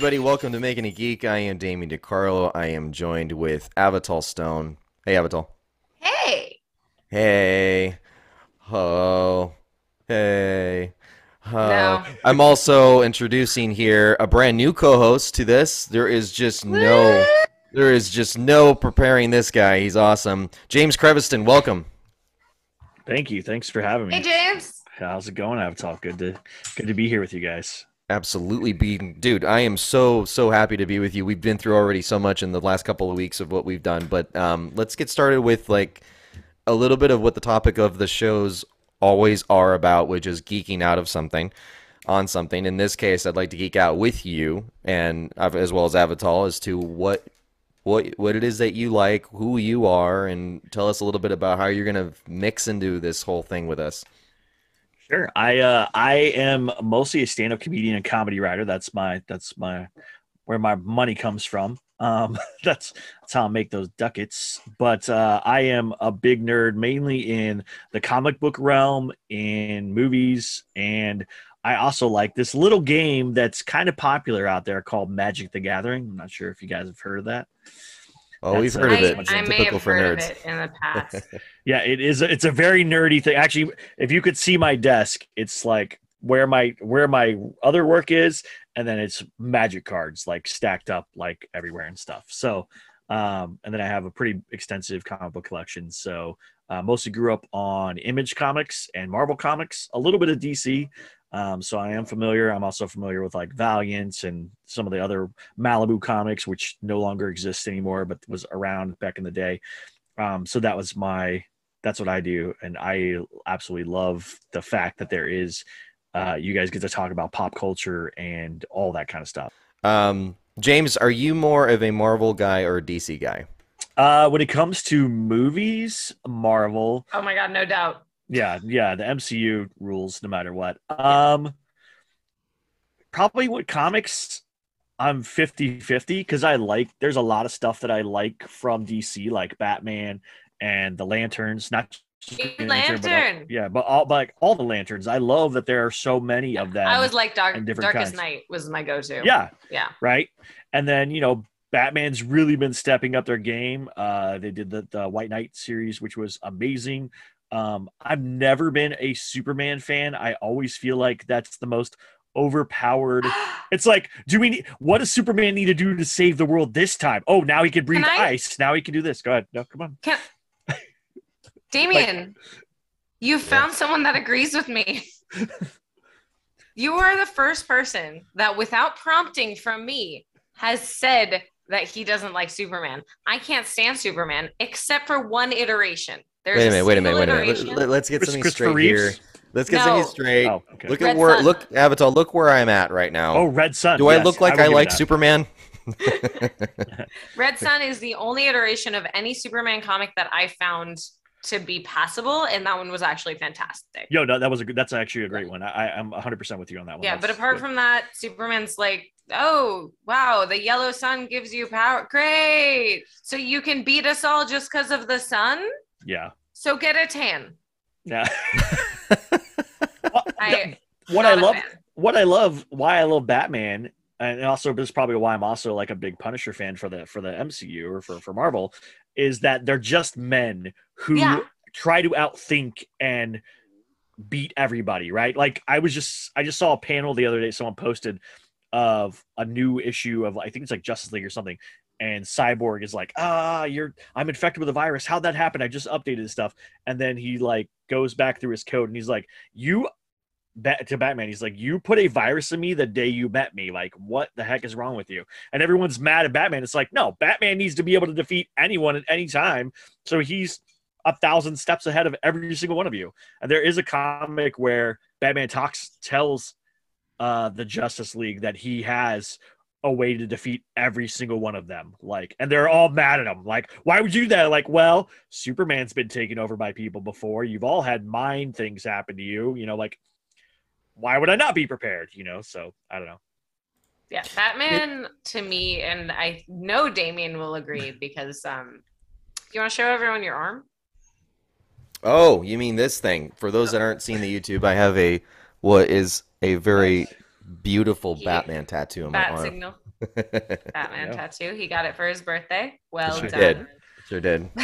Hey everybody, welcome to Making a Geek. I am Damian DeCarlo. I am joined with Avital Stone. Hey Avital. Hey. Hey. Ho. Hey. Ho. No. I'm also introducing here a brand new co-host to this. There is just no there is just no preparing this guy. He's awesome. James Creviston, welcome. Thank you. Thanks for having me. Hey, James. How's it going, Avital? Good to good to be here with you guys. Absolutely beaten. Dude, I am so so happy to be with you. We've been through already so much in the last couple of weeks of what we've done, but um, let's get started with like a little bit of what the topic of the shows always are about, which is geeking out of something on something. In this case, I'd like to geek out with you and as well as Avital as to what what what it is that you like, who you are, and tell us a little bit about how you're gonna mix into this whole thing with us. Sure. I uh I am mostly a stand-up comedian and comedy writer. That's my that's my where my money comes from. Um that's that's how I make those ducats. But uh I am a big nerd mainly in the comic book realm, in movies, and I also like this little game that's kind of popular out there called Magic the Gathering. I'm not sure if you guys have heard of that. Oh, we've heard of it. It's I may have for heard nerds. of it in the past. Yeah, it is. It's a very nerdy thing. Actually, if you could see my desk, it's like where my where my other work is, and then it's magic cards like stacked up like everywhere and stuff. So, um, and then I have a pretty extensive comic book collection. So, uh, mostly grew up on Image Comics and Marvel Comics, a little bit of DC. Um, so I am familiar. I'm also familiar with like Valiant and some of the other Malibu comics, which no longer exist anymore, but was around back in the day. Um, so that was my that's what I do, and I absolutely love the fact that there is uh, you guys get to talk about pop culture and all that kind of stuff. Um, James, are you more of a Marvel guy or a DC guy? Uh, when it comes to movies, Marvel, oh my god, no doubt. Yeah, yeah, the MCU rules no matter what. Um, probably what comics. I'm 50-50 because I like there's a lot of stuff that I like from DC, like Batman and the Lanterns, not just Green Green Lantern, but yeah, but all but like all the lanterns. I love that there are so many of them. I was like Dark, Darkest kinds. Night was my go-to. yeah, Yeah. right. And then you know, Batman's really been stepping up their game. Uh, they did the, the White Knight series, which was amazing. Um, I've never been a Superman fan. I always feel like that's the most overpowered. It's like, do we need what does Superman need to do to save the world this time? Oh, now he can breathe Can ice. Now he can do this. Go ahead. No, come on. Can Damian, you found someone that agrees with me. you are the first person that, without prompting from me, has said that he doesn't like Superman. I can't stand Superman except for one iteration. There's wait a minute, wait a minute, wait a minute. iteration- Let, us get something Christopher straight here. Let's get No. something straight. Oh, okay. Look at Red where Sun. look Avital, look where I'm at right now. Oh, Red Sun. Do I look like will I, like. Superman? Red Sun is the only iteration of any Superman comic that I found to be passable, and that one was actually fantastic. Yo, no, that was a good. That's actually a great one. I, I'm 100 percent with you on that one. Yeah, but apart good. from that, Superman's like, oh wow, the yellow sun gives you power. Great. So you can beat us all just because of the sun? Yeah, So get a tan. yeah. Well, I what not I a love, what I love, why I love Batman, and also this is probably why I'm also like a big Punisher fan for the for the MCU or for for Marvel, is that they're just men who Yeah. try to outthink and beat everybody. Right? Like I was just I just saw a panel the other day. Someone posted of a new issue of I think it's like Justice League or something. And Cyborg is like, ah, you're I'm infected with a virus. How'd that happen? I just updated stuff. And then he like goes back through his code and he's like, You Bat- to Batman, he's like, "You put a virus in me the day you met me. Like, what the heck is wrong with you?" And everyone's mad at Batman. It's like, no, Batman needs to be able to defeat anyone at any time. So he's a thousand steps ahead of every single one of you. And there is a comic where Batman talks, tells uh, the Justice League that he has a way to defeat every single one of them. Like, and they're all mad at him. Like, why would you do that? Like, well, Superman's been taken over by people before. You've all had mind things happen to you. You know, like why would I not be prepared? You know, so I don't know. Yeah, Batman to me, and I know Damian will agree because um, you want to show everyone your arm? Oh, you mean this thing? For those that aren't seeing the YouTube, I have a what is a very beautiful He- Batman tattoo on my arm. signal, Batman Yeah. tattoo. He got it for his birthday. Well Sure done. did. sure did.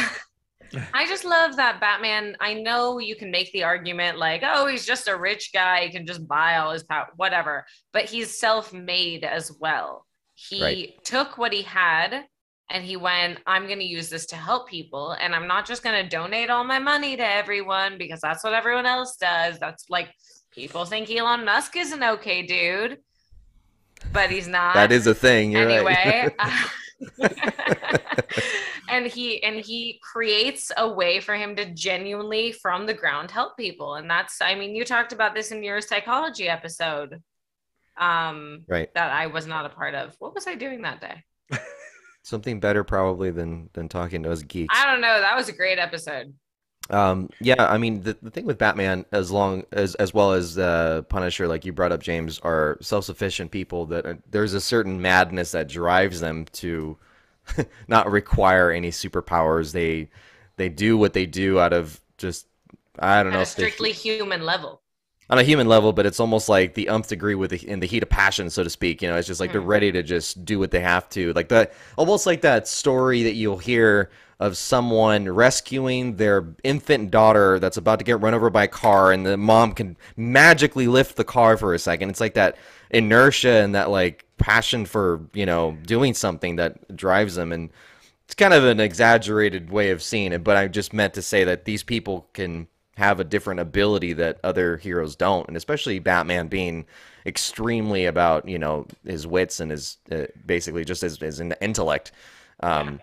I just love that Batman. I know you can make the argument like, oh, he's just a rich guy, he can just buy all his power, whatever. But he's self-made as well. He Right. took what he had and he went, I'm going to use this to help people. And I'm not just going to donate all my money to everyone because that's what everyone else does. That's like people think Elon Musk is an okay dude, but he's not That is a thing. You're anyway right. and he and he creates a way for him to genuinely from the ground help people and that's i mean you talked about this in your psychology episode um right. that i was not a part of what was i doing that day Something better probably than than talking to us geeks. i don't know that was a great episode Um, yeah, I mean the, the thing with Batman, as long as as well as uh, Punisher, like you brought up, James, are self-sufficient people that are, there's a certain madness that drives them to not require any superpowers. They they do what they do out of just I don't know a if they- strictly human level on a human level, but it's almost like the umpth degree with the, in the heat of passion, so to speak. You know, it's just like they're Mhm. ready to just do what they have to, like that, almost like that story that you'll hear of someone rescuing their infant daughter that's about to get run over by a car, and the mom can magically lift the car for a second. It's like that inertia and that like passion for you know doing something that drives them, and it's kind of an exaggerated way of seeing it, but I just meant to say that these people can have a different ability that other heroes don't, and especially Batman being extremely about you know his wits and his uh, basically just his, his intellect. Um,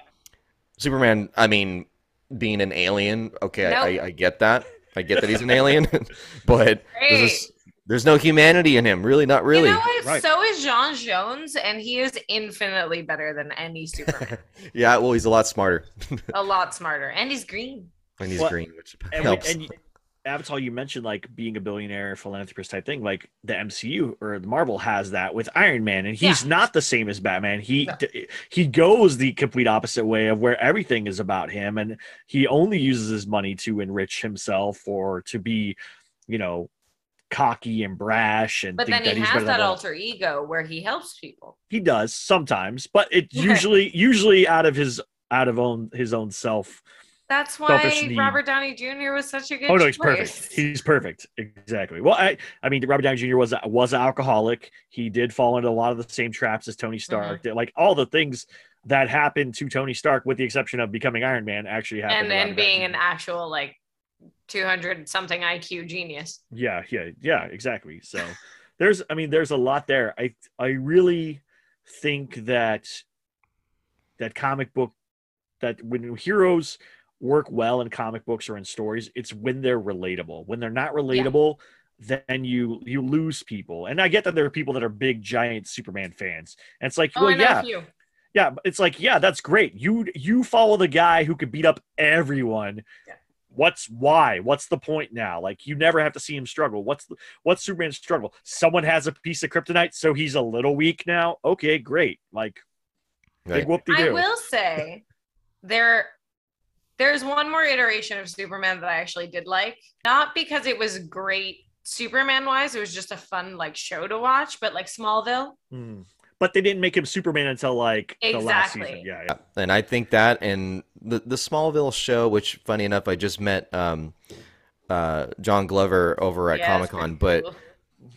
Superman, I mean, being an alien, okay, I, Nope. I, I get that. I get that he's an alien, but there's, Great. this- there's no humanity in him. Really, not really. you know what Right. so is john jones and he is infinitely better than any superman yeah, well, he's a lot smarter, a lot smarter and he's green and he's Well, green, which and, we, helps. and you- Avital, you mentioned like being a billionaire philanthropist type thing. Like the MCU or the Marvel has that with Iron Man, and he's Yeah. not the same as Batman. He No. he goes the complete opposite way of where everything is about him, and he only uses his money to enrich himself or to be, you know, cocky and brash and but think then that he he's has better than that all- alter ego where he helps people He does sometimes, but it's usually usually out of his out of own his own self That's why. Robert Downey Jr. was such a good Oh no, he's choice. perfect. He's perfect. Exactly. Well, I, I mean, Robert Downey Jr. was a- was an alcoholic. He did fall into a lot of the same traps as Tony Stark. Mm-hmm. Like all the things that happened to Tony Stark, with the exception of becoming Iron Man, actually happened. and then being an actual like 200 something IQ genius. yeah, yeah, yeah, exactly. So there's, I mean, there's a lot there. I I really think that that comic book that when heroes work well in comic books or in stories, it's when they're relatable. When they're not relatable, then you you lose people. And I get that there are people that are big giant Superman fans. And it's like, Oh, well, yeah, yeah, it's like, yeah, that's great. You you follow the guy who could beat up everyone. Yeah. What's why? What's the point now? Like you never have to see him struggle. What's the, what's Superman's struggle? Someone has a piece of kryptonite, so he's a little weak now. Okay, great. Like Right. big whoop de I doo. will say there there's one more iteration of Superman that I actually did like. Not because it was great Superman wise, it was just a fun like show to watch, but like Smallville. Hmm. But they didn't make him Superman until like the last season. Yeah, yeah. and I think that and the the Smallville show, which funny enough, I just met um, uh, John Glover over at Yeah, Comic Con, pretty but cool.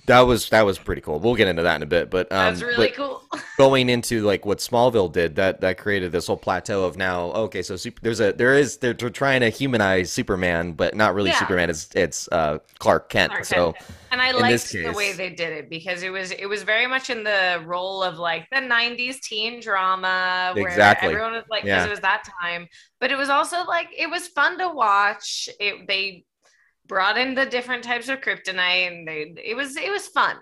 That was that was pretty cool. We'll get into that in a bit, but um, that's really but cool. going into like what Smallville did, that that created this whole plateau of now. Okay, so super, there's a there is they're, they're trying to humanize Superman, but not really Yeah. Superman. It's it's uh, Clark Kent. Clark so Kent. And I liked the way they did it because it was it was very much in the role of like the 90s teen drama where Exactly. everyone was like because Yeah. it was that time. But it was also like it was fun to watch. It they brought in the different types of kryptonite and they it was it was fun.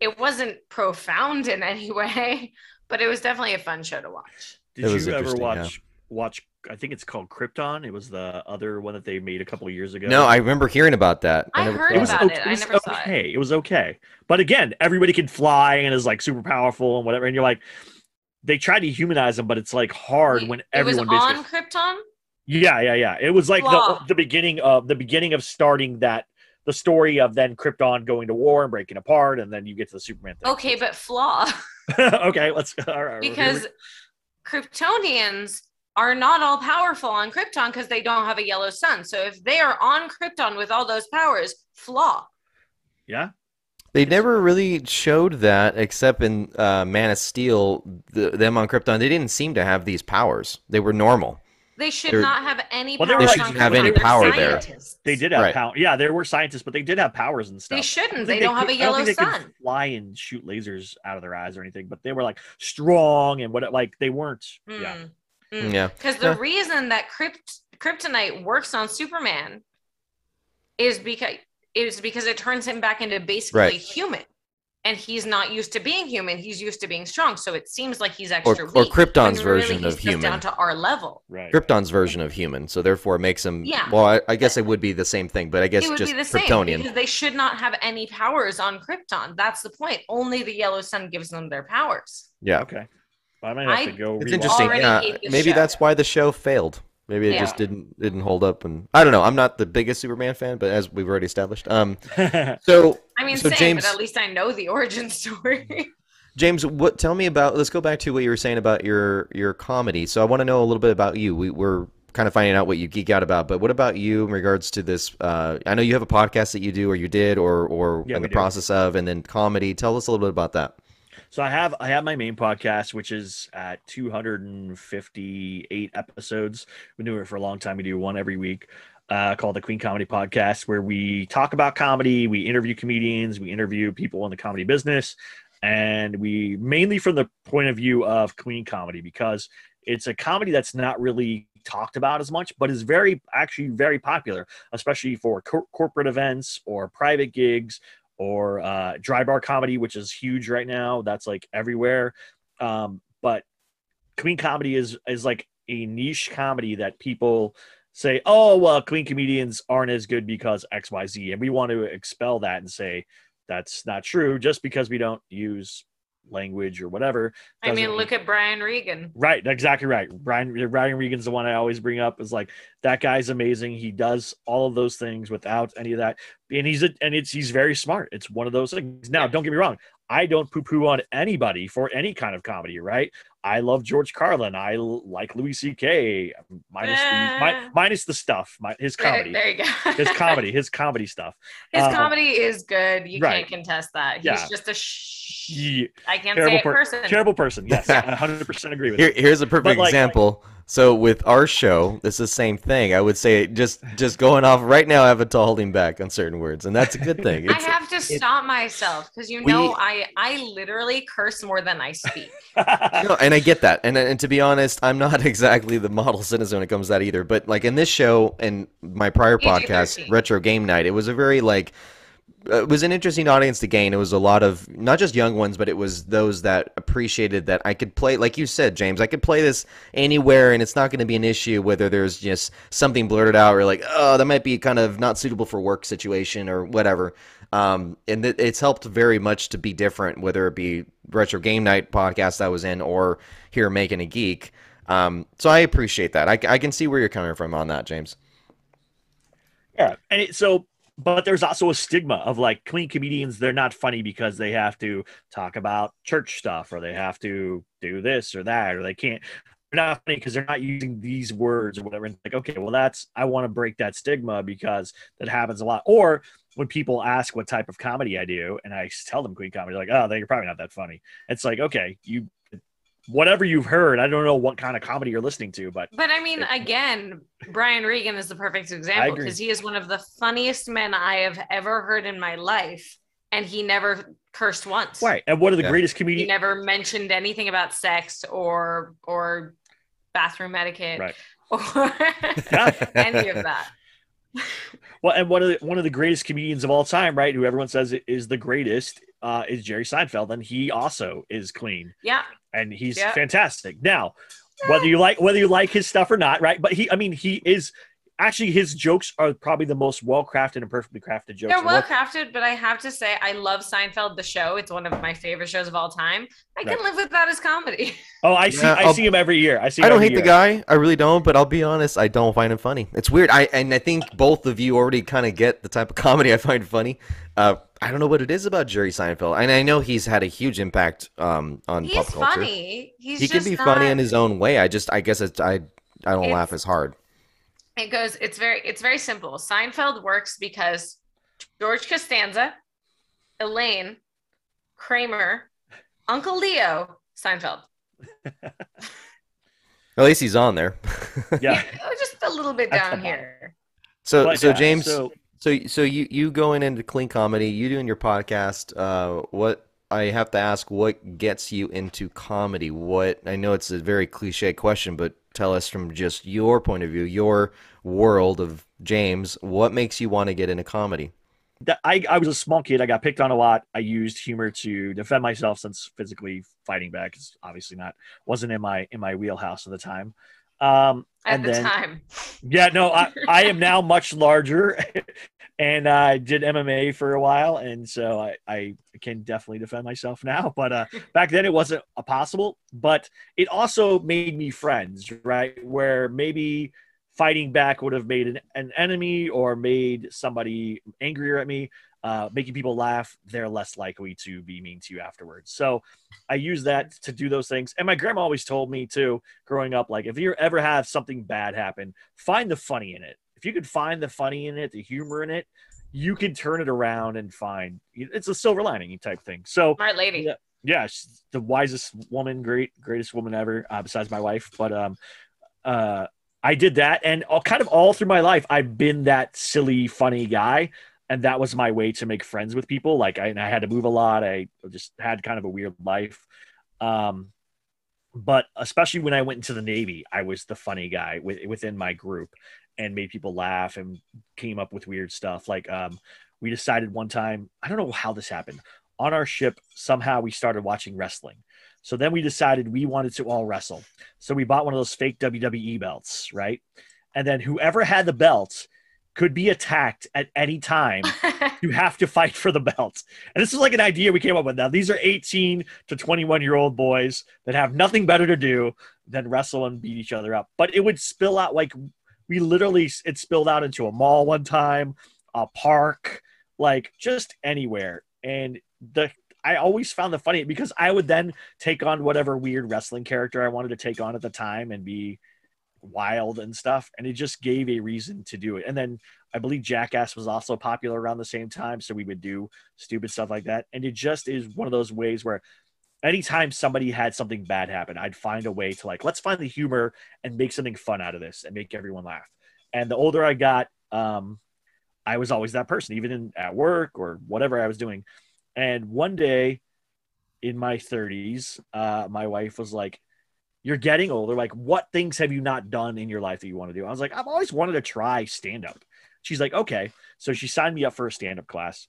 It wasn't profound in any way, but it was definitely a fun show to watch. Did you ever interesting, yeah. watch watch I think it's called Krypton. It was the other one that they made a couple of years ago. no, I remember hearing about that. I never- heard it was, about okay, it. I was never saw it. okay. It was okay. But again, everybody can fly and is like super powerful and whatever. And you're like, they try to humanize them, but it's like hard Wait, when it was everyone on Krypton. Yeah, yeah, yeah. It was like the, the beginning of the beginning of starting that the story of then Krypton going to war and breaking apart, and then you get to the Superman thing. Okay, but flaw okay, let's all right, because Kryptonians are not all powerful on Krypton because they don't have a yellow sun. So if they are on Krypton with all those powers, flaw. yeah, They never really showed that, except in uh, Man of Steel, the, them on Krypton. They didn't seem to have these powers. They were normal. They should They're- not have any Well, they powers were- They on shouldn't have any power there. scientists. they did have Right. power. Yeah, there were scientists, but they did have powers and stuff. They I shouldn't. don't They think don't have a could- I don't yellow think they could sun. fly and shoot lasers out of their eyes or anything, but they were like strong and what like they weren't. Yeah, Mm. Yeah. Because the Yeah. reason that Krypt- kryptonite works on Superman is because is because it turns him back into basically Right. human. And he's not used to being human. He's used to being strong. So it seems like he's Or, extra or weak. Krypton's really version of human. down to our level. right. Krypton's version of human. So therefore, it makes him. Yeah. Well, I, I guess it would be the same thing, but I guess it would just be the same Kryptonian. because they should not have any powers on Krypton. That's the point. Only the yellow sun gives them their powers. Yeah. Okay, I might have I- to go. It's interesting. Already Yeah, maybe show. that's why the show failed. Maybe it Yeah. just didn't didn't hold up. And I don't know. I'm not the biggest Superman fan, but as we've already established, um, so I mean, So same, James- but at least I know the origin story. James, what? Tell me about. Let's go back to what you were saying about your your comedy. So I want to know a little bit about you. We, we're kind of finding out what you geek out about, but what about you in regards to this? Uh, I know you have a podcast that you do, or you did, or or Yeah, in the do. process of, and then comedy. Tell us a little bit about that. So I have I have my main podcast, which is at 258 episodes. Been doing it for a long time. We do one every week, uh, called the Clean Comedy Podcast, where we talk about comedy, we interview comedians, we interview people in the comedy business, and we mainly from the point of view of Clean comedy because it's a comedy that's not really talked about as much, but is very actually very popular, especially for cor- corporate events or private gigs or uh, dry bar comedy, which is huge right now. That's like everywhere. Um, but Clean comedy is is like a niche comedy that people say, oh well, Clean comedians aren't as good because X Y Z, and we want to expel that and say that's not true just because we don't use language or whatever. I mean, look at Brian Regan. Right, exactly right. Brian Brian Regan's the one I always bring up. Is like that guy's amazing. He does all of those things without any of that, and he's a, and it's he's very smart. It's one of those things. Now, don't get me wrong. I don't poo poo on anybody for any kind of comedy. Right. I love George Carlin. I l- like Louis C.K. minus the, mi- Eh. minus the stuff. My, his comedy. there you go. his comedy. His comedy stuff. His Um, comedy is good. You right. can't contest that. He's Yeah. just a sh- Yeah, I can't terrible say it per- person. terrible person. Yes, 100% agree with Here, here's a perfect like- example. So with our show, it's the same thing. I would say just just going off right now, Avital holding back on certain words, and that's a good thing. I have to stop myself because you know We- I I literally curse more than I speak. no, and I get that. And and to be honest, I'm not exactly the model citizen when it comes to that either. But like in this show and my prior podcast, PG-13. Retro Game Night, it was a very like it was an interesting audience to gain. It was a lot of not just young ones, but it was those that appreciated that I could play, like you said, James. I could play this anywhere, and it's not going to be an issue whether there's just something blurted out or like, oh, that might be kind of not suitable for work situation or whatever. Um, and it, it's helped very much to be different, whether it be retro game night podcast I was in or here making a geek. Um, so I appreciate that. I, I can see where you're coming from on that, James. Yeah, and it, so, but there's also a stigma of like clean comedians. They're not funny because they have to talk about church stuff, or they have to do this or that, or they can't. They're not funny because they're not using these words or whatever. And like, okay, well, that's I want to break that stigma because that happens a lot. Or when people ask what type of comedy I do, and I tell them clean comedy, like, oh, they're probably not that funny. It's like, okay, you, whatever you've heard, I don't know what kind of comedy you're listening to, but But I mean, again, Brian Regan is the perfect example because he is one of the funniest men I have ever heard in my life, and he never cursed once. right. And one of the Yeah. greatest He comedians. never mentioned anything about sex or or bathroom etiquette Right. or any of that. Well, and one of the one of the greatest comedians of all time, right? Who everyone says is the greatest, uh, is Jerry Seinfeld, and he also is clean, Yeah. and he's Yeah. fantastic. Now, whether you like whether you like his stuff or not, right? But he, I mean, he is actually his jokes are probably the most well crafted and perfectly crafted jokes. They're well crafted, but I have to say, I love Seinfeld, the show. It's one of my favorite shows of all time. I can live without his comedy. Oh, I see. Yeah, I see him every year. I see. Him I don't every hate the guy. I really don't. But I'll be honest, I don't find him funny. It's weird. I and I think both of you already kind of get the type of comedy I find funny. Uh, I don't know what it is about Jerry Seinfeld, and I know he's had a huge impact um, on He's pop culture. funny. He's he can be not, funny in his own way. I just, I guess, it's, I, I don't It's- laugh as hard. It goes. It's very. It's very simple. Seinfeld works because George Costanza, Elaine, Kramer, Uncle Leo, Seinfeld. At least he's on there. Yeah. Oh, just a little bit down here. so, But, so yeah, James, so- So, so you you going into clean comedy, you doing your podcast. Uh, what I have to ask, what gets you into comedy? What I know it's a very cliche question, but tell us from just your point of view, your world of James. What makes you want to get into comedy? I, I was a small kid. I got picked on a lot. I used humor to defend myself since physically fighting back is obviously not wasn't in my in my wheelhouse at the time. Um, At and the then time. yeah, no, I, I am now much larger, and I did MMA for a while, and so I, I can definitely defend myself now. But uh, back then it wasn't a possible. But it also made me friends, right? Where maybe fighting back would have made an, an enemy or made somebody angrier at me. Uh, making people laugh, they're less likely to be mean to you afterwards. So I use that to do those things. And my grandma always told me too, growing up, like if you ever have something bad happen, find the funny in it. If you could find the funny in it, the humor in it, you can turn it around and find it's a silver lining type thing. So Smart lady. Yeah. yeah, she's the wisest woman, great, greatest woman ever, uh, besides my wife. But um, uh, I did that, and all kind of all through my life, I've been that silly, funny guy, and that was my way to make friends with people. Like I, I had to move a lot. I just had kind of a weird life. Um, but especially when I went into the Navy, I was the funny guy with, within my group and made people laugh and came up with weird stuff. Like um, we decided one time, I don't know how this happened. On our ship, somehow we started watching wrestling. So then we decided we wanted to all wrestle. So we bought one of those fake WWE belts, right? And then whoever had the belt could be attacked at any time you have to fight for the belt. And this is like an idea we came up with. Now, these are 18 to 21 year old boys that have nothing better to do than wrestle and beat each other up. But it would spill out like we literally, it spilled out into a mall one time, a park, like just anywhere. And the, I always found the funny because I would then take on whatever weird wrestling character I wanted to take on at the time and be wild and stuff. And it just gave a reason to do it. And then I believe Jackass was also popular around the same time. So we would do stupid stuff like that. And it just is one of those ways where anytime somebody had something bad happen, I'd find a way to like, let's find the humor and make something fun out of this and make everyone laugh. And the older I got, um, I was always that person, even in, at work or whatever I was doing. And one day in my 30s, uh, my wife was like, You're getting older. Like, what things have you not done in your life that you want to do? I was like, I've always wanted to try stand up. She's like, Okay. So she signed me up for a stand up class.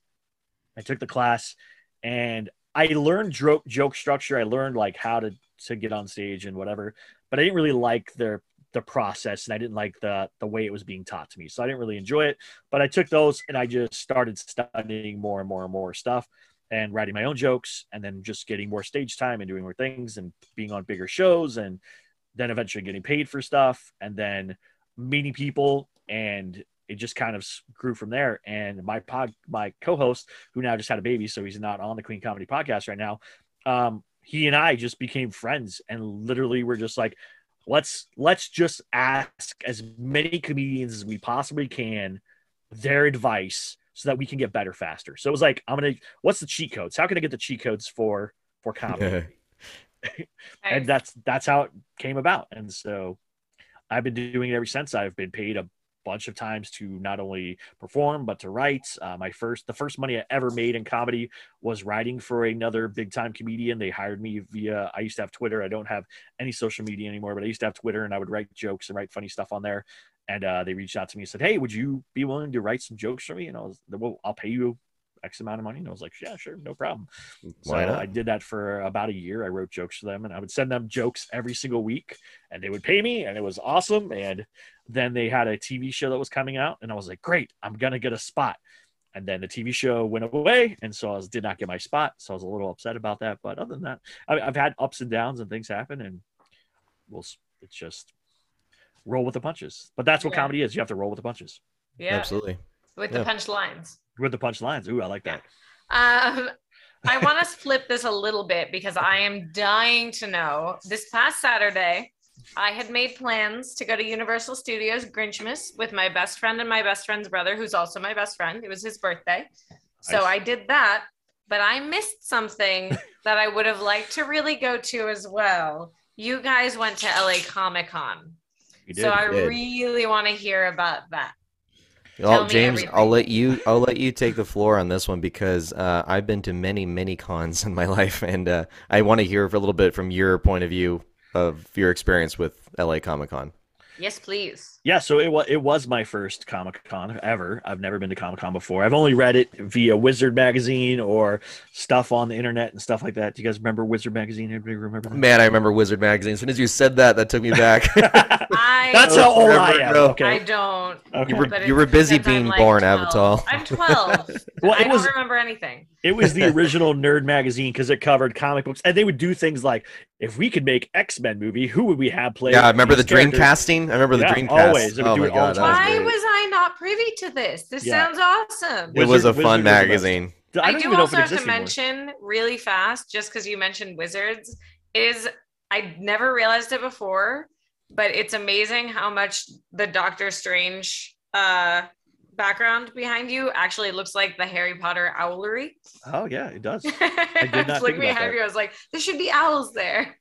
I took the class and I learned joke, joke structure. I learned like how to, to get on stage and whatever, but I didn't really like the, the process and I didn't like the, the way it was being taught to me. So I didn't really enjoy it, but I took those and I just started studying more and more and more stuff and writing my own jokes and then just getting more stage time and doing more things and being on bigger shows and then eventually getting paid for stuff and then meeting people. And it just kind of grew from there. And my pod my co-host who now just had a baby so he's not on the clean comedy podcast right now um, he and i just became friends and literally we're just like let's let's just ask as many comedians as we possibly can their advice so that we can get better faster. So it was like, I'm gonna what's the cheat codes? How can I get the cheat codes for for comedy? and that's that's how it came about. And so I've been doing it ever since. I've been paid a bunch of times to not only perform but to write. Uh, my first the first money I ever made in comedy was writing for another big time comedian. They hired me via I used to have Twitter. I don't have any social media anymore, but I used to have Twitter and I would write jokes and write funny stuff on there. And uh, they reached out to me and said, "Hey, would you be willing to write some jokes for me?" And I was, "Well, I'll pay you X amount of money? And I was like, yeah, sure, no problem. So? I did that for about a year. I wrote jokes for them and I would send them jokes every single week and they would pay me and it was awesome. And then they had a TV show that was coming out and I was like, great, I'm going to get a spot. And then the TV show went away. And so I was, did not get my spot. So I was a little upset about that. But other than that, I, I've had ups and downs and things happen and we'll, it's just roll with the punches. But that's what Yeah. comedy is. You have to roll with the punches Yeah. Absolutely. With Yeah. the punchlines. with the punch lines. Ooh, I like that. Um, I want to flip this a little bit because I am dying to know. This past Saturday, I had made plans to go to Universal Studios Grinchmas with my best friend and my best friend's brother, who's also my best friend. It was his birthday. So Nice. I did that, but I missed something that I would have liked to really go to as well. You guys went to LA Comic Con. You did. So I did. really want to hear about that. Well, James, everything. I'll let you. I'll let you take the floor on this one because uh, I've been to many, many cons in my life, and uh, I want to hear a little bit from your point of view of your experience with LA Comic Con. Yes, please. Yeah, so it was it was my first Comic Con ever. I've never been to Comic Con before. I've only read it via Wizard magazine or stuff on the internet and stuff like that. Do you guys remember Wizard magazine? Anybody remember that? Man, I remember Wizard magazine. As soon as you said that, that took me back. I That's how old I Forever am. ago. I don't. Okay. you were you were busy being like, born, 12. Avital. I'm 12. Well, I it don't was remember anything. it was the original nerd magazine because it covered comic books and they would do things like if we could make X Men movie, who would we have play? Yeah, I remember the these characters? Dreamcasting. I remember the Yeah, Dreamcast. always. Oh my god, the was Why was I not privy to this? This Yeah. sounds awesome. It was a fun Wizard was the best. magazine. I, I, don't do even know if also it have to exists anymore. mention really fast, just because you mentioned wizards, is I never realized it before, but it's amazing how much the Doctor Strange uh, background behind you actually looks like the Harry Potter owlery. Oh yeah, it does. I did not like think me about behind that. you. I was like, there should be owls there.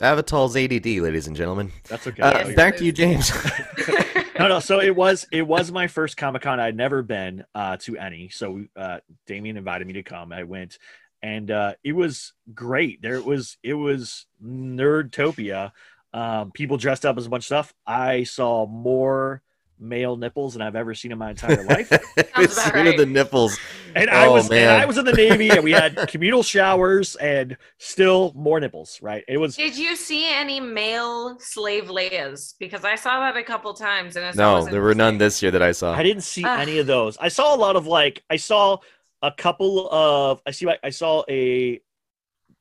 Avital's ADD, ladies and gentlemen. That's okay. Uh, Yes. back to you, James. no, no. So it was it was my first Comic Con. I'd never been uh, to any. So uh, Damian invited me to come. I went, and uh, it was great. There it was. It was Nerdtopia. Um, people dressed up as a bunch of stuff. I saw more male nipples than I've ever seen in my entire life. it's about seen right. the nipples. And I Oh, was and. I was in the Navy, and we had communal showers, and still more nipples. Right? It was Did you see any male slave Leias? Because I saw that a couple times, and it's No, there were none this year that I saw. I didn't see Ugh. any of those. I saw a lot of like I saw a couple of I see I saw a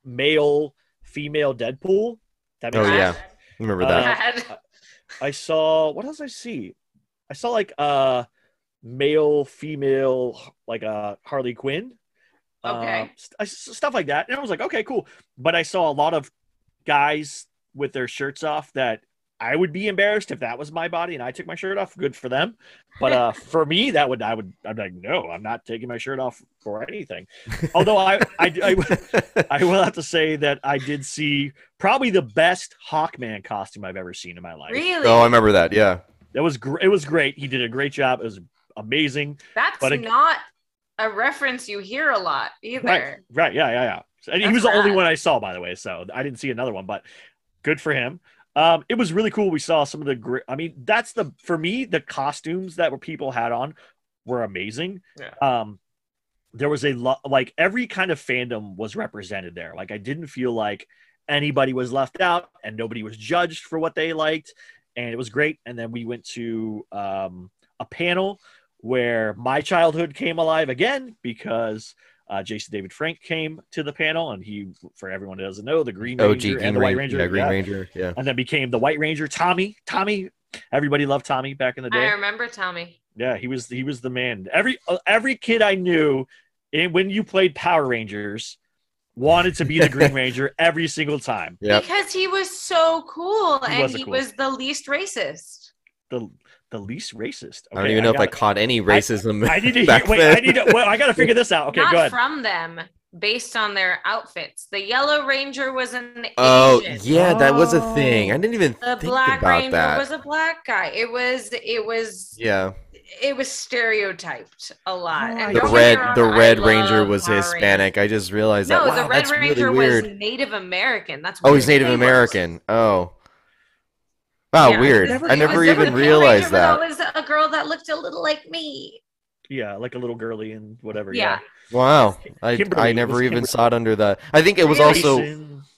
male female Deadpool. That Oh, makes yeah. sense. Remember Uh, that? I saw what else I see? I saw like uh male female like uh Harley Quinn. Okay. Uh, st- stuff like that. And I was like, okay, cool. But I saw a lot of guys with their shirts off that I would be embarrassed if that was my body and I took my shirt off. Good for them. But uh, for me, that would I would I'm like, no, I'm not taking my shirt off for anything. Although I I, I, I will have to say that I did see probably the best Hawkman costume I've ever seen in my life. really? oh, I remember that. Yeah. That was gr- it was great. He did a great job. It was amazing. That's but not a reference you hear a lot either. Right, right, yeah, yeah, yeah. And he was the only one I saw, by the way. So I didn't see another one, but good for him. Um, it was really cool. We saw some of the great. I mean, that's the for me the costumes that were people had on were amazing. Yeah. Um, there was a lot like every kind of fandom was represented there. Like I didn't feel like anybody was left out and nobody was judged for what they liked, and it was great. And then we went to um, a panel where my childhood came alive again because uh, Jason David Frank came to the panel, and he, for everyone who doesn't know, the Green OG Ranger Green and the White Ranger. Ranger, Yeah, Green yeah. Ranger. Yeah. and then became the White Ranger. Tommy, Tommy, everybody loved Tommy back in the day. I remember Tommy. Yeah, he was he was the man. Every uh, every kid I knew, and when you played Power Rangers, wanted to be the Green Ranger every single time. Yep. Because he was so cool He and was he cool- was the least racist. The the least racist. I don't Okay, even know if I gotta- caught any racism. I need to back wait. then. I need to. Well, I got to figure this out. Okay, Not go ahead. from them, based on their outfits. The Yellow Ranger was an Oh Asian. yeah, that was a thing. I Oh. didn't even The think Black about Ranger that. was a black guy. It was it was yeah, it was stereotyped a lot. Oh, And the don't don't get me red wrong, the Red love Ranger was Power Rangers. Hispanic. I just realized No, that. Wow, the Red that's Ranger really weird. was Native American. That's Oh, he's. Native He was- American. Oh. Wow, Yeah, weird. I never even realized Ranger, that. I was a girl that looked a little like me. Yeah, like a little girly and whatever. Yeah. Wow, I, Kimberly, I it never even Kimberly. saw it under that. I think it was also.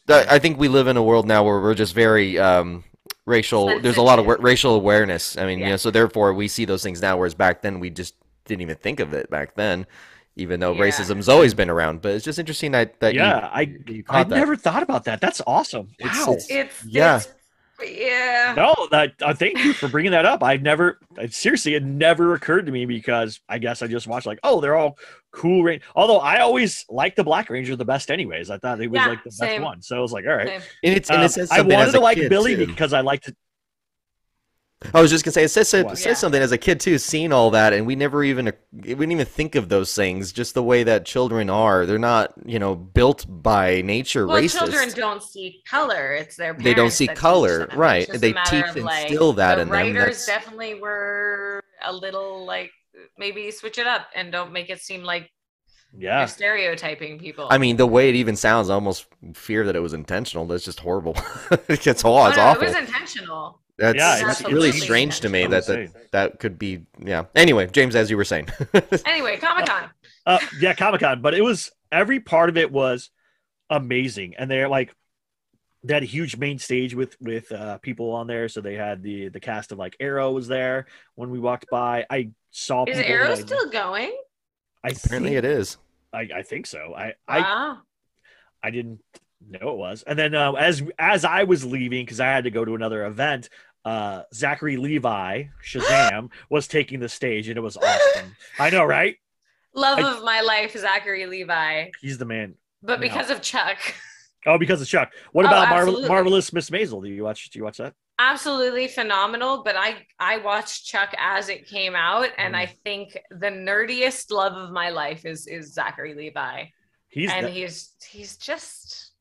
I I think we live in a world now where we're just very um, racial. There's a lot of wa- racial awareness. I mean, you know, so therefore we see those things now, whereas back then we just didn't even think of it back then, even though Yeah. racism's always been around. But it's just interesting that that yeah, you, I you I caught that. never thought about that. That's awesome. It's- wow. it's- It's Yeah. it's- yeah. No, that uh, thank you for bringing that up. I've never, I, seriously, it never occurred to me because I guess I just watched like, oh, they're all cool. Ra- Although I always liked the Black Ranger the best, anyways. I thought it was Yeah, like the best one. So I was like, all right. Same. And it's and Um, it says I wanted as to a like Billy too. because I liked. I was just gonna say it says, it What? says Yeah. something as a kid too, seeing all that, and we never even uh, we didn't even think of those things. Just the way that children are, they're not you know built by nature Well, racist. children don't see color. It's their They don't see that color, right. They teach of, and like, instill that the in them, writers definitely were a little like maybe switch it up and don't make it seem like Yeah. you're stereotyping people. I mean, the way it even sounds, I almost fear that it was intentional. That's just horrible. it's, it's, aw- Oh, it's no, awful. it was intentional. That's Yeah, it's it's really absolutely strange to me that, that that could be. Yeah. Anyway, James, as you were saying. Anyway, Comic Con. Uh, yeah, Comic Con, but it was every part of it was amazing, and they're like they had a huge main stage with with uh, people on there. So they had the the cast of like Arrow was there when we walked by. I saw Is people Arrow that I- still going? I Apparently, think, it is. I, I think so. I I Wow. I didn't know it was. And then uh, as as I was leaving because I had to go to another event, uh, Zachary Levi Shazam was taking the stage, and it was awesome. I know, right? Love I- of my life, Zachary Levi. He's the man. But because of Chuck. Oh, because of Chuck. What Oh, about Marvel. Marvelous Miss Maisel? Do you watch? Do you watch that? absolutely phenomenal but i i watched chuck as it came out and Mm. i think the nerdiest love of my life is is zachary levi He's and the- he's he's just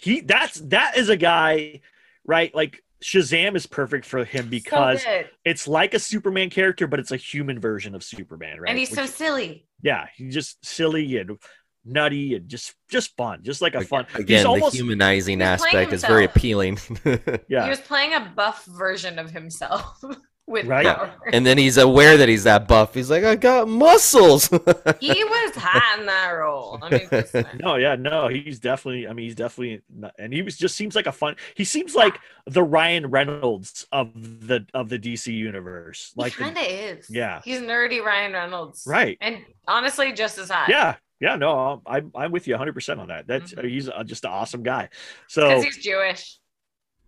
he. That's that is a guy, right? Like Shazam is perfect for him because so it's like a Superman character, but it's a human version of Superman, right? and he's so silly yeah, he's just silly and nutty and just just fun, just like a fun. Again, he's the almost humanizing aspect is very appealing. yeah. he was playing a buff version of himself with Right. power and then he's aware that he's that buff. He's like, I got muscles. he was hot in that role i mean. No, yeah, no, he's definitely. I mean, he's definitely, not, and he was just seems like a fun. He seems like the Ryan Reynolds of the of the DC universe. Like, the- kind of is yeah. he's nerdy ryan reynolds right? and honestly just as hot Yeah, yeah. No, I'm I'm with you 100 percent on that. That's Mhm. he's uh, just an awesome guy. So because he's jewish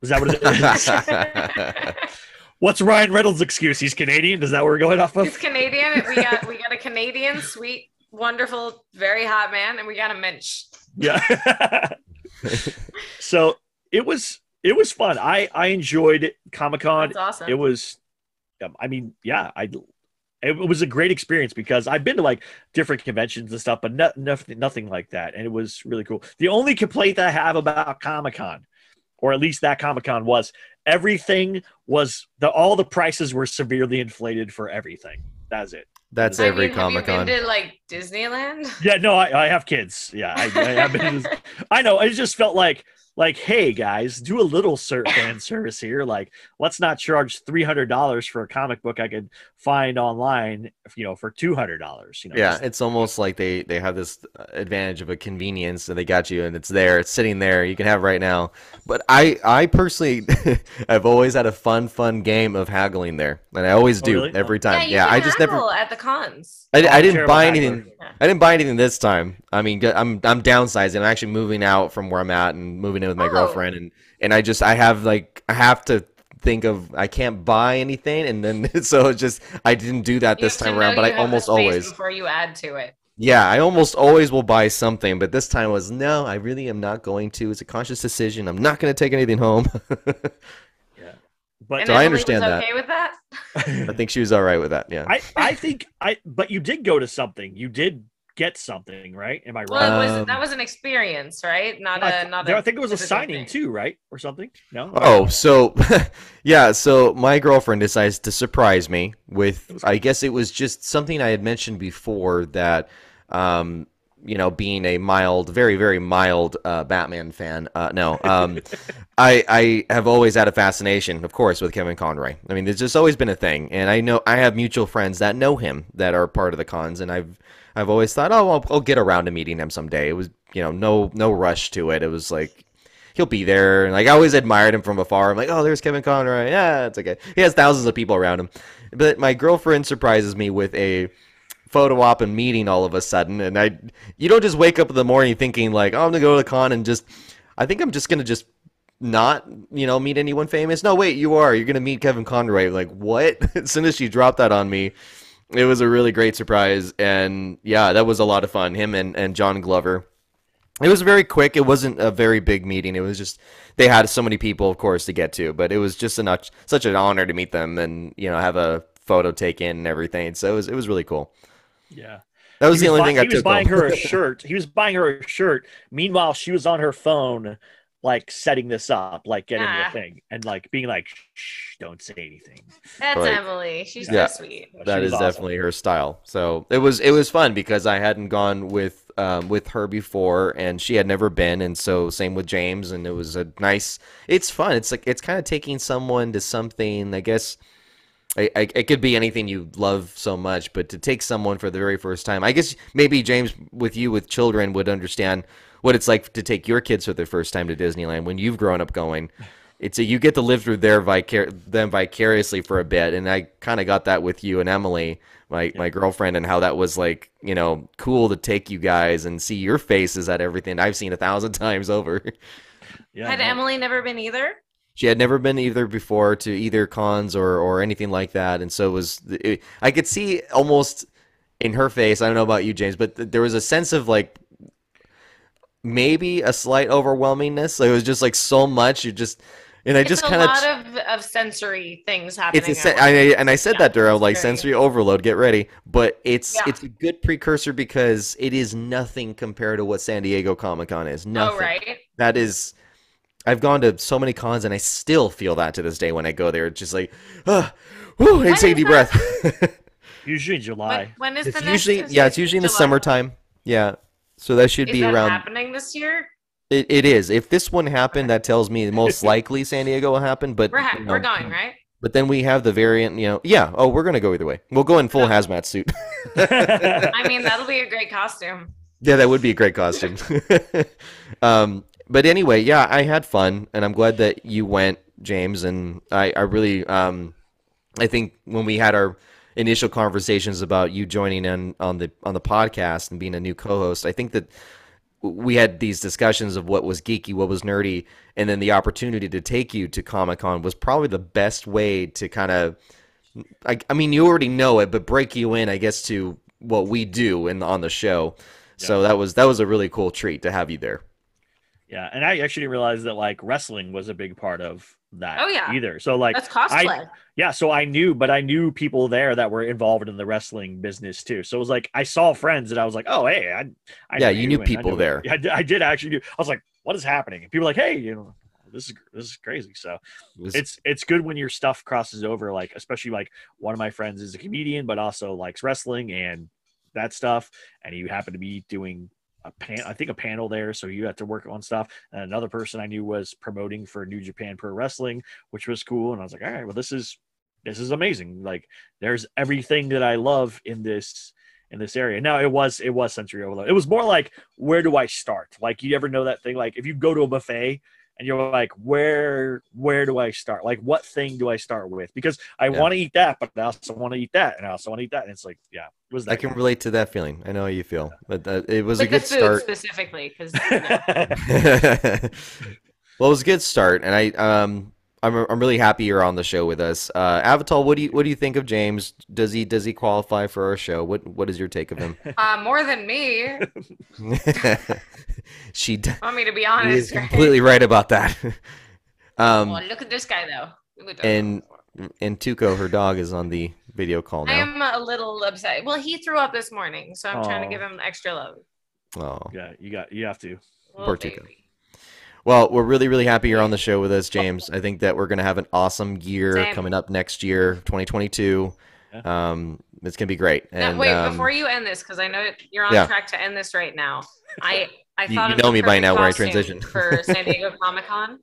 is that what it is? What's Ryan Reynolds' excuse? He's Canadian. Is that what we're going off of? He's? Canadian. We got we got a Canadian, sweet, wonderful, very hot man, and we got a mensch. Yeah. so it was it was fun. I I enjoyed Comic Con. Awesome. it was um, i mean yeah i it was a great experience because i've been to like different conventions and stuff but no, nothing nothing like that and it was really cool the only complaint that i have about comic-con or at least that comic-con was everything was the all the prices were severely inflated for everything that's it That's I every mean, Comic Con. you been to like Disneyland? yeah no i, I have kids yeah i, I have been i know it just felt like like hey guys do a little ser- fan service here like let's not charge $300 for a comic book i could find online you know for $200 you know Yeah, just- it's almost like they they have this uh, advantage of a convenience, and they got you, and it's there, it's sitting there, you can have it right now. But I I personally, I've always had a fun fun game of haggling there, and I always Oh, do really? every yeah, time. you Yeah, can I just never, haggle at the cons. I, Oh, I didn't buy haggler. anything. I didn't buy anything this time. I mean, I'm I'm downsizing. I'm actually moving out from where I'm at and moving in with my Oh. girlfriend, and and I just I have like I have to think of I can't buy anything, and then so it's just I didn't do that You this time around, but I almost always. before you add to it. Yeah, I almost always will buy something, but this time was no, I really am not going to. It's a conscious decision. I'm not going to take anything home. yeah but And So I understand was that. okay with that. I think she was all right with that. Yeah. i i think i but you did go to something you did get something right am i right Well, it was Um, that was an experience, right? Not I a th- not there- a. I think it was a signing thing. too, right, or something. No. Oh, so yeah, so my girlfriend decides to surprise me with I guess it was just something I had mentioned before that um you know, being a mild, very very mild uh, Batman fan. Uh, no, um, I I have always had a fascination, of course, with Kevin Conroy. I mean, there's just always been a thing, and I know I have mutual friends that know him that are part of the cons, and I've I've always thought, oh, I'll, I'll get around to meeting him someday. It was you know no no rush to it. It was like he'll be there. And like I always admired him from afar. I'm like, oh, there's Kevin Conroy. Yeah, it's okay. He has thousands of people around him. But my girlfriend surprises me with a photo op and meeting all of a sudden, and I you don't just wake up in the morning thinking like, oh, I'm gonna go to the con and just. I think I'm just gonna just not you know meet anyone famous. No, wait, you are. You're gonna meet Kevin Conroy. Like what? as soon as she dropped that on me. It was a really great surprise, and yeah, that was a lot of fun. Him and, and John Glover it was very quick. It wasn't a very big meeting. It was just they had so many people, of course, to get to. But it was just enough, such an honor to meet them and you know have a photo taken and everything. So it was it was really cool. Yeah. That was He the only thing he I was buying home. her a shirt. He was buying her a shirt. Meanwhile, she was on her phone, like setting this up, like getting Ah. the thing, and like being like, "Shh, don't say anything." That's Right. Emily. She's Yeah. so sweet. She that was is awesome. definitely her style. So it was it was fun because I hadn't gone with um, with her before, and she had never been, and so same with James, and it was a nice. It's fun. It's like it's kind of taking someone to something. I guess. I, I, it could be anything you love so much, but to take someone for the very first time, I guess maybe James, with you with children, would understand what it's like to take your kids for the first time to Disneyland when you've grown up going. It's a, you get to live through their vicar- them vicariously for a bit, and I kind of got that with you and Emily, my my girlfriend, and how that was like you know cool to take you guys and see your faces at everything I've seen a thousand times over. Yeah. Had no. Emily never been either? She had never been either before to either cons or or anything like that, and so it was. It, I could see almost in her face. I don't know about you, James, but th- there was a sense of like maybe a slight overwhelmingness. It was just like so much. You just and I It's just kind of. a lot of, of sensory things happening. It's a sen- I, and I said Yeah, that to her, I was like very- sensory overload. Get ready, but it's Yeah. it's a good precursor because it is nothing compared to what San Diego Comic Con is. Nothing. Oh, right. That is, I've gone to so many cons and I still feel that to this day when I go there. It's just like, ah, whew, I take a deep that? breath. Usually in When, July. when is it's the next? usually is yeah, it's usually in the summertime. Yeah, so that should Is be that around. happening this year? It, it is. If this one happened, that tells me most likely San Diego will happen. But We're ha- you we're going right. But then we have the variant. You know, yeah. Oh, we're gonna go either way. We'll go in full hazmat suit. I mean, that'll be a great costume. Yeah, that would be a great costume. um, but anyway, yeah, I had fun, and I'm glad that you went, James. And I, I really, um, I think when we had our initial conversations about you joining in on the on the podcast and being a new co-host, I think that we had these discussions of what was geeky, what was nerdy, and then the opportunity to take you to Comic Con was probably the best way to kind of. I, I mean, you already know it, but break you in, I guess, to what we do in on the show. So that was that was a really cool treat to have you there. yeah, and I actually didn't realize that like wrestling was a big part of that. Oh, yeah. either. So like, That's cosplay. yeah, so I knew, but I knew people there that were involved in the wrestling business too. So it was like I saw friends, and I was like, oh hey, I, I Yeah, you knew and I people knew- there. I did, I did actually do. I was like, what is happening? And people were like, hey, you know, this is this is crazy. So It was- it's it's good when your stuff crosses over like especially like one of my friends is a comedian but also likes wrestling and that stuff and you happen to be doing a pan i think a panel there so you had to work on stuff. And another person i knew was promoting for new japan pro wrestling which was cool and i was like all right well this is this is amazing. Like there's everything that i love in this in this area. Now it was it was sensory overload it was more like where do i start? Like you ever know that thing? Like if you go to a buffet and you're like where where do i start like what thing do i start with because i Yeah. want to eat that but i also want to eat that and i also want to eat that and it's like yeah it was I that can relate to that feeling. I know how you feel, but uh, it was a With the good food start. specifically, because well, it was a good start, and I um I'm I'm really happy you're on the show with us. Uh, Avital, what do you what do you think of James? Does he does he qualify for our show? What what is your take of him? uh, more than me. she d- Want me to be honest? is right? completely right about that. um, Well, look at this guy though. Look at this. and and Tuco, her dog, is on the video call now. I am a little upset. Well, he threw up this morning, so I'm trying to give him extra love. Oh. yeah you got you have to Little Tuco. Baby. Well, we're really, really happy you're on the show with us, James. I think that we're going to have an awesome year Same. coming up next year, 2022. Um, it's gonna be great. Now, wait, um, before you end this, because I know you're on Yeah. track to end this right now. I I You- thought you of know me by now where I costume transition. for San Diego Comic Con.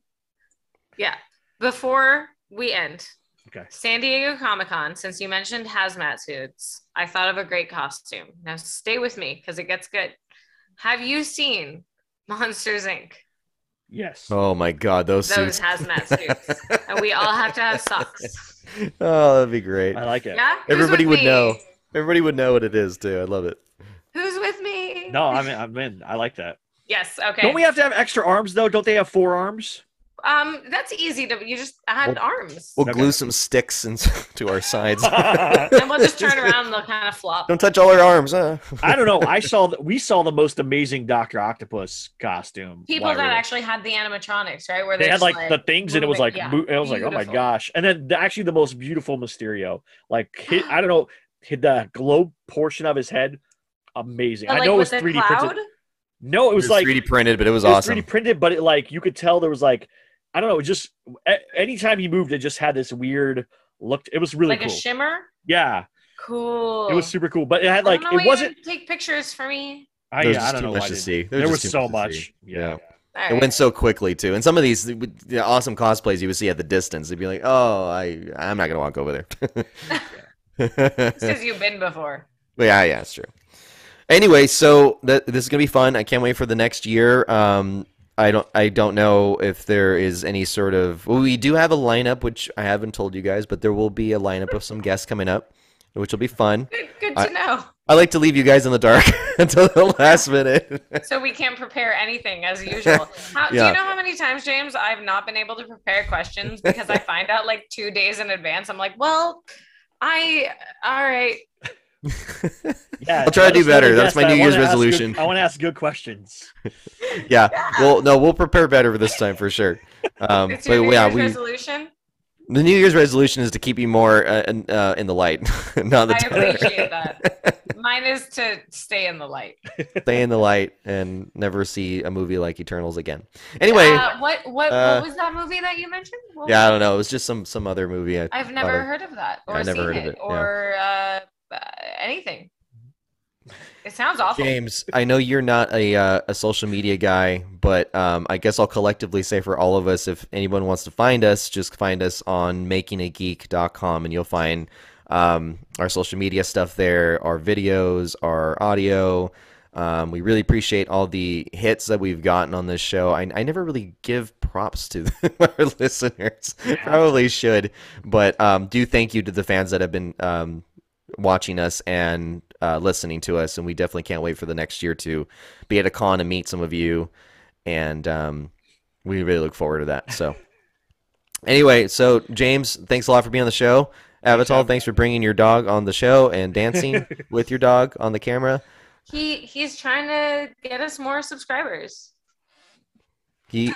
Yeah, before we end, Okay. San Diego Comic Con. Since you mentioned hazmat suits, I thought of a great costume. Now stay with me because it gets good. Have you seen Monsters Inc? Yes. oh my god, those, Those suits. hazmat suits, and we all have to have socks. oh, that'd be great. I like it. Yeah, Who's Everybody would me? know. Everybody would know what it is too. I love it. Who's with me? No, I'm in, I'm in. I like that. Yes. Okay. Don't we have to have extra arms though? Don't they have four arms? Um, that's easy to. You just add Well- arms, We'll Okay. glue some sticks into to our sides. And we'll just turn around and they'll kind of flop. Don't touch all our arms, huh? don't know. I saw the, we saw the most amazing Doctor Octopus costume. People that were actually had the animatronics, right? Where they they're had just, like, the things and it was like Yeah, mo- it was like oh my gosh and then the, actually the most beautiful mysterio like hit, i don't know hit the globe portion of his head amazing But, i know it was 3d printed no it was like 3D printed, but it was it was awesome. 3d printed but it like you could tell there was like i don't know it just a- anytime he moved it just had this weird look it was really like cool a shimmer. yeah Cool. it was super cool but it had I like don't know it you wasn't didn't take pictures for me. I, yeah, I don't know much why I to see. There there was was so much see. yeah, Yeah. All It went so quickly too, and some of these the awesome cosplays you would see at the distance, they'd be like, "Oh, I, I'm not gonna walk over there." It's because you've been before. But yeah, yeah, it's true. Anyway, so th- this is gonna be fun. I can't wait for the next year. Um, I don't, I don't know if there is any sort of. Well, we do have a lineup, which I haven't told you guys, but there will be a lineup of some guests coming up, which will be fun. Good, good to I- know. I like to leave you guys in the dark until the last minute. So we can't prepare anything as usual. How, Do you know how many times, James, I've not been able to prepare questions because I find out like two days in advance. I'm like, well, I all right. yeah I'll try to do better. the That's my I New Year's ask good- resolution. i want to ask good questions yeah. Well, no, we'll prepare better for this time for sure. Um, It's but your New yeah, Year's we resolution. the New Year's resolution is to keep you more uh, in, uh, in the light, not the I dark. appreciate that. Mine is to stay in the light. Stay in the light and never see a movie like Eternals again. Anyway, Uh, what what uh, what was that movie that you mentioned? What yeah, I don't know. It was just some some other movie. I, I've never of. heard of that Yeah, or I never seen heard of it, it, yeah. or uh, uh, anything. It sounds awful. James, I know you're not a uh, a social media guy, but um, I guess I'll collectively say for all of us, if anyone wants to find us, just find us on makingageek.com and you'll find um, our social media stuff there, our videos, our audio. Um, we really appreciate all the hits that we've gotten on this show. I, I never really give props to our listeners. Probably should, but um, do thank you to the fans that have been um, watching us and uh, listening to us, and we definitely can't wait for the next year to be at a con and meet some of you, and um, we really look forward to that. So, anyway, so James, thanks a lot for being on the show. Avital, thanks for bringing your dog on the show and dancing with your dog on the camera. He he's trying to get us more subscribers. He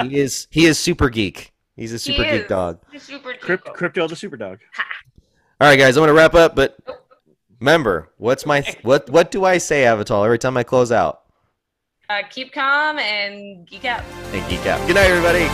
he is he is super geek. He's a super He geek is. dog. He's super Crypt, Krypto the super dog all right, guys, I'm gonna wrap up, but remember, what's my what what do I say, Avital? Every time I close out. Uh, keep calm and geek out. And geek out. Good night, everybody.